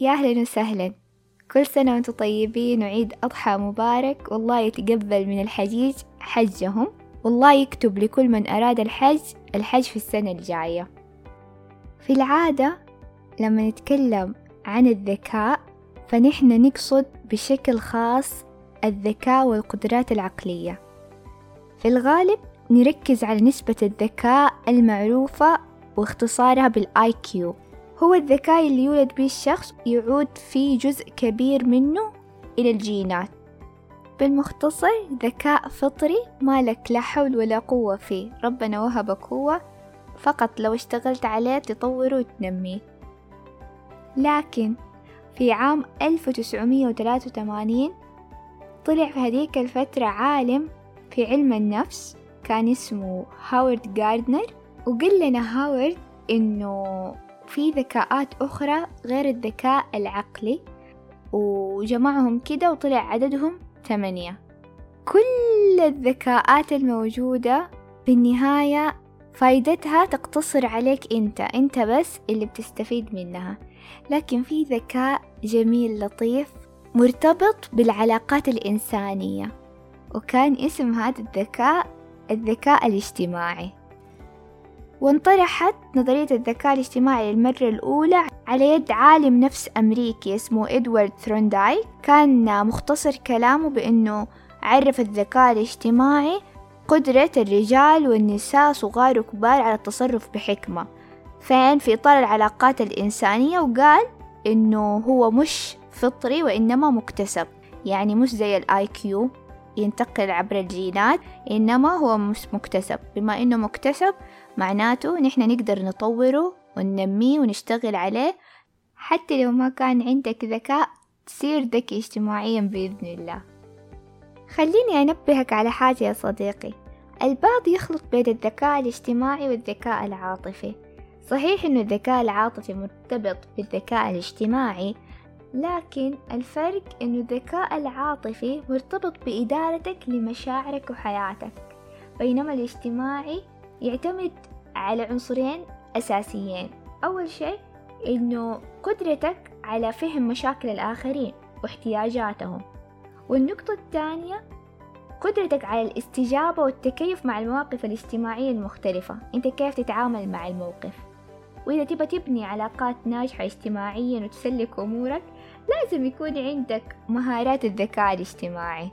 يا أهلا وسهلا. كل سنة وأنتم طيبين وعيد أضحى مبارك. والله يتقبل من الحجيج حجهم. والله يكتب لكل من أراد الحج الحج في السنة الجاية. في العادة لما نتكلم عن الذكاء فنحن نقصد بشكل خاص الذكاء والقدرات العقلية. في الغالب نركز على نسبة الذكاء المعروفة واختصارها بال IQ هو الذكاء اللي يولد به الشخص يعود فيه جزء كبير منه إلى الجينات. بالمختصر ذكاء فطري ما لك لا حول ولا قوة فيه. ربنا وهبك هو فقط لو اشتغلت عليه تطوره وتنميه لكن في عام 1983 طلع في هذيك الفترة عالم في علم النفس كان اسمه هاورد جاردنر وقال لنا هاورد إنه في ذكاءات أخرى غير الذكاء العقلي وجمعهم كده وطلع عددهم ثمانية. كل الذكاءات الموجودة في النهاية فايدتها تقتصر عليك أنت أنت بس اللي بتستفيد منها. لكن في ذكاء جميل لطيف مرتبط بالعلاقات الإنسانية. وكان اسم هذا الذكاء الذكاء الاجتماعي. وانطرحت نظرية الذكاء الاجتماعي للمرة الأولى على يد عالم نفس أمريكي اسمه إدوارد ثرونداي. كان مختصر كلامه بأنه عرف الذكاء الاجتماعي قدرة الرجال والنساء صغار وكبار على التصرف بحكمة. فين في إطار العلاقات الإنسانية وقال إنه هو مش فطري وإنما مكتسب يعني مش زي الآي كيو ينتقل عبر الجينات إنما هو مش مكتسب. بما إنه مكتسب معناته نحن نقدر نطوره وننميه ونشتغل عليه حتى لو ما كان عندك ذكاء تصير ذكي اجتماعيا بإذن الله. خليني أنبهك على حاجة يا صديقي. البعض يخلط بين الذكاء الاجتماعي والذكاء العاطفي. صحيح أن الذكاء العاطفي مرتبط بالذكاء الاجتماعي لكن الفرق أنه الذكاء العاطفي مرتبط بإدارتك لمشاعرك وحياتك بينما الاجتماعي يعتمد على عنصرين أساسيين. أول شيء إنه قدرتك على فهم مشاكل الآخرين واحتياجاتهم. والنقطة الثانية قدرتك على الاستجابة والتكيف مع المواقف الاجتماعية المختلفة. أنت كيف تتعامل مع الموقف؟ وإذا تبى تبني علاقات ناجحة اجتماعيا وتسلك أمورك لازم يكون عندك مهارات الذكاء الاجتماعي.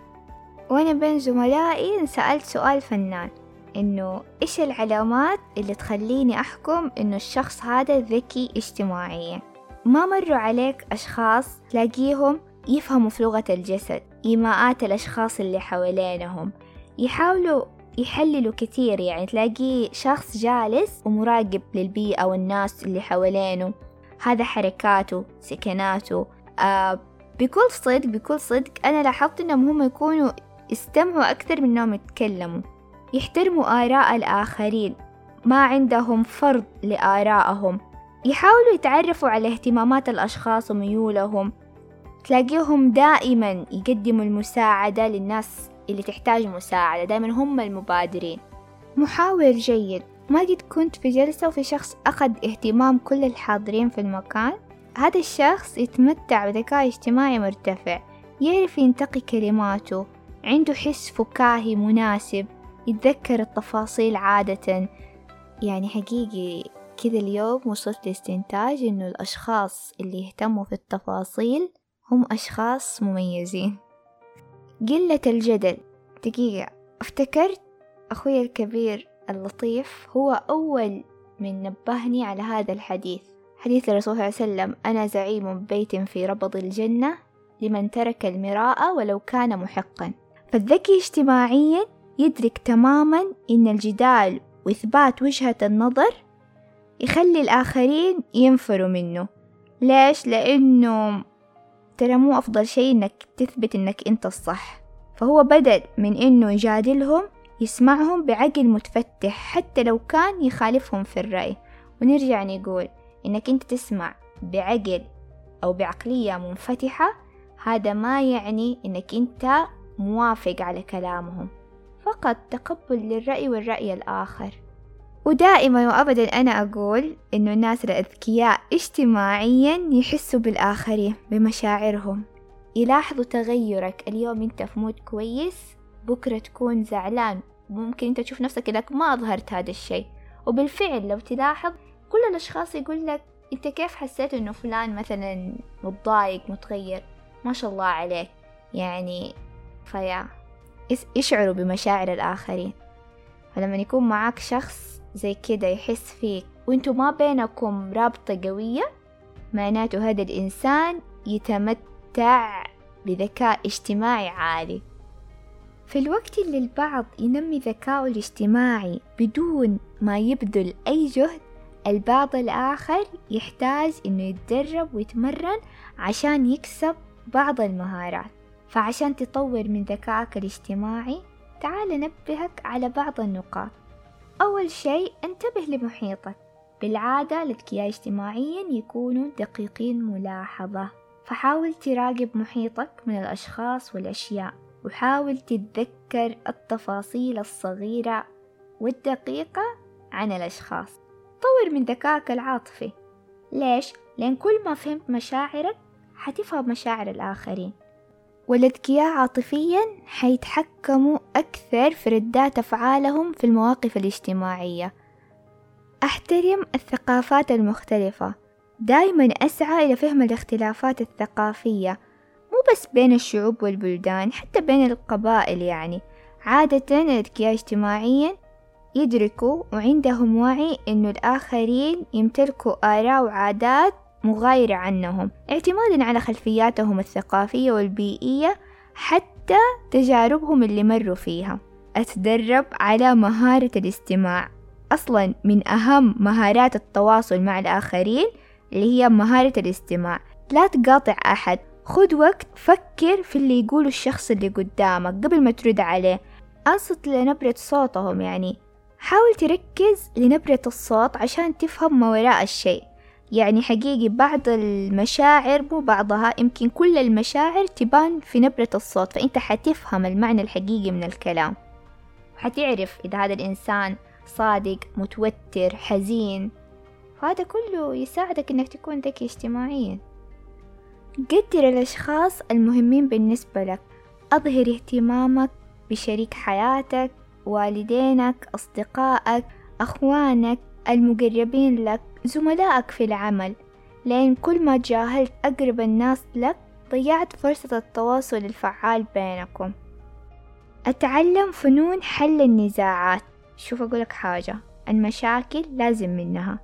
وأنا بين زملائي سألت سؤال فنان إنه إيش العلامات اللي تخليني أحكم إنه الشخص هذا ذكي اجتماعيا؟ ما مروا عليك أشخاص تلاقيهم يفهموا في لغة الجسد إيماءات الأشخاص اللي حوالينهم يحاولوا يحللوا كثير يعني تلاقيه شخص جالس ومراقب للبيئة والناس اللي حوالينه. هذا حركاته سكناته آه بكل صدق بكل صدق أنا لاحظت إنهم هم يكونوا يستمعوا أكثر من إنهم يتكلموا يحترموا آراء الآخرين ما عندهم فرض لآرائهم يحاولوا يتعرفوا على اهتمامات الأشخاص وميولهم تلاقيهم دائما يقدموا المساعدة للناس اللي تحتاج مساعدة دائما هم المبادرين. محاور جيد. ما قد كنت في جلسة وفي شخص أخذ اهتمام كل الحاضرين في المكان؟ هذا الشخص يتمتع بذكاء اجتماعي مرتفع يعرف ينتقي كلماته عنده حس فكاهي مناسب يتذكر التفاصيل عادة. يعني حقيقي كذا اليوم وصلت لاستنتاج إنه الأشخاص اللي يهتموا في التفاصيل هم أشخاص مميزين. قلة الجدل. دقيقة. أفتكرت أخوي الكبير اللطيف هو أول من نبهني على هذا الحديث. حديث الرسول صلى الله عليه وسلم أنا زعيم بيت في ربض الجنة لمن ترك المراءة ولو كان محقا. فالذكي اجتماعيا يدرك تماما إن الجدال وإثبات وجهة النظر يخلي الآخرين ينفروا منه. ليش؟ لأنه ترى مو أفضل شيء إنك تثبت إنك أنت الصح. فهو بدل من إنه يجادلهم يسمعهم بعقل متفتح حتى لو كان يخالفهم في الرأي. ونرجع نقول إنك أنت تسمع بعقل أو بعقلية منفتحة هذا ما يعني إنك أنت موافق على كلامهم. فقط تقبل للرأي والرأي الآخر. ودائما وأبدا أنا أقول إنه الناس الأذكياء اجتماعيا يحسوا بالآخرين بمشاعرهم. يلاحظوا تغيرك. اليوم أنت في مود كويس بكرة تكون زعلان. ممكن أنت تشوف نفسك إنك ما أظهرت هذا الشيء. وبالفعل لو تلاحظ كل الأشخاص يقول لك أنت كيف حسيت إنه فلان مثلا متضايق متغير؟ ما شاء الله عليك. يعني فيا يشعروا بمشاعر الآخرين. فلما يكون معاك شخص زي كده يحس فيك وانتو ما بينكم رابطة قوية معناته هذا الإنسان يتمتع بذكاء اجتماعي عالي. في الوقت اللي البعض ينمي ذكاءه الاجتماعي بدون ما يبذل أي جهد البعض الآخر يحتاج إنه يتدرب ويتمرن عشان يكسب بعض المهارات. فعشان تطور من ذكائك الاجتماعي تعال نبهك على بعض النقاط. أول شيء انتبه لمحيطك. بالعادة الأذكياء اجتماعيا يكونوا دقيقين ملاحظة. فحاول تراقب محيطك من الأشخاص والأشياء وحاول تتذكر التفاصيل الصغيرة والدقيقة عن الأشخاص. طور من ذكائك العاطفي ليش؟ لأن كل ما فهمت مشاعرك حتفهم مشاعر الآخرين. والأذكياء عاطفيا حيتحكموا أكثر في ردات أفعالهم في المواقف الاجتماعية. أحترم الثقافات المختلفة. دايما أسعى إلى فهم الاختلافات الثقافية. مو بس بين الشعوب والبلدان حتى بين القبائل يعني. عادة الأذكياء اجتماعيا يدركوا وعندهم وعي إنه الآخرين يمتلكوا آراء وعادات مغايرة عنهم. اعتمادا على خلفياتهم الثقافية والبيئية حتى تجاربهم اللي مروا فيها. أتدرب على مهارة الاستماع. أصلا من أهم مهارات التواصل مع الآخرين اللي هي مهارة الاستماع. لا تقاطع أحد. خد وقت فكر في اللي يقوله الشخص اللي قدامك قبل ما ترد عليه. أنصت لنبرة صوتهم يعني. حاول تركز لنبرة الصوت عشان تفهم ما وراء الشيء. يعني حقيقي بعض المشاعر مو بعضها يمكن كل المشاعر تبان في نبرة الصوت فأنت حتفهم المعنى الحقيقي من الكلام. حتعرف إذا هذا الإنسان صادق متوتر حزين. فهذا كله يساعدك إنك تكون ذكي اجتماعيا. قدر الأشخاص المهمين بالنسبة لك. أظهر اهتمامك بشريك حياتك. والدينك أصدقائك أخوانك المقربين لك زملائك في العمل. لأن كل ما جاهلت أقرب الناس لك ضيعت فرصة التواصل الفعال بينكم. أتعلم فنون حل النزاعات. شوف أقولك حاجة المشاكل لازم منها.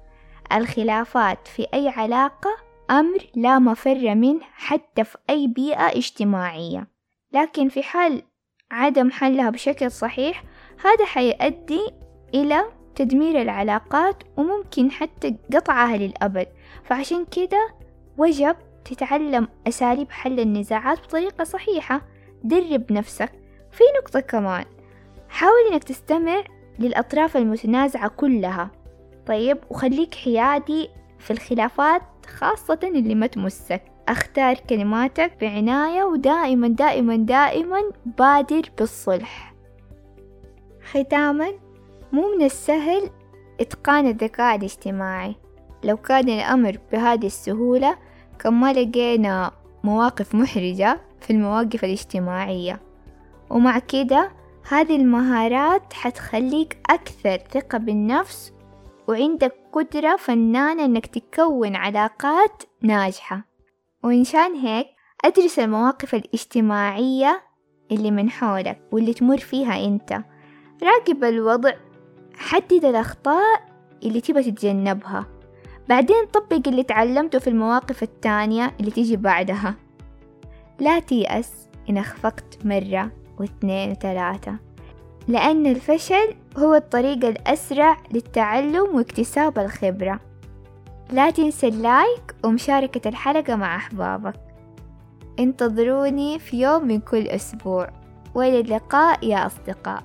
الخلافات في أي علاقة أمر لا مفر منه حتى في أي بيئة اجتماعية. لكن في حال عدم حلها بشكل صحيح هذا حيؤدي إلى تدمير العلاقات وممكن حتى قطعها للأبد. فعشان كده وجب تتعلم أساليب حل النزاعات بطريقة صحيحة. درب نفسك في نقطة كمان. حاول إنك تستمع للأطراف المتنازعة كلها. طيب وخليك حيادي في الخلافات خاصة اللي ما تمسك. أختار كلماتك بعناية ودائما دائما دائما بادر بالصلح. ختاما مو من السهل إتقان الذكاء الاجتماعي. لو كان الأمر بهذه السهولة كان ما لقينا مواقف محرجة في المواقف الاجتماعية. ومع كده هذه المهارات حتخليك أكثر ثقة بالنفس وعندك قدرة فنانة إنك تكون علاقات ناجحة. وإنشان هيك أدرس المواقف الاجتماعية اللي من حولك واللي تمر فيها أنت. راقب الوضع حدد الأخطاء اللي تبى تتجنبها. بعدين طبق اللي تعلمته في المواقف التانية اللي تيجي بعدها. لا تيأس إن أخفقت مرة واثنين وثلاثة لأن الفشل هو الطريق الأسرع للتعلم واكتساب الخبرة. لا تنسى اللايك ومشاركة الحلقة مع أحبابك. انتظروني في يوم من كل أسبوع. وإلى اللقاء يا أصدقاء.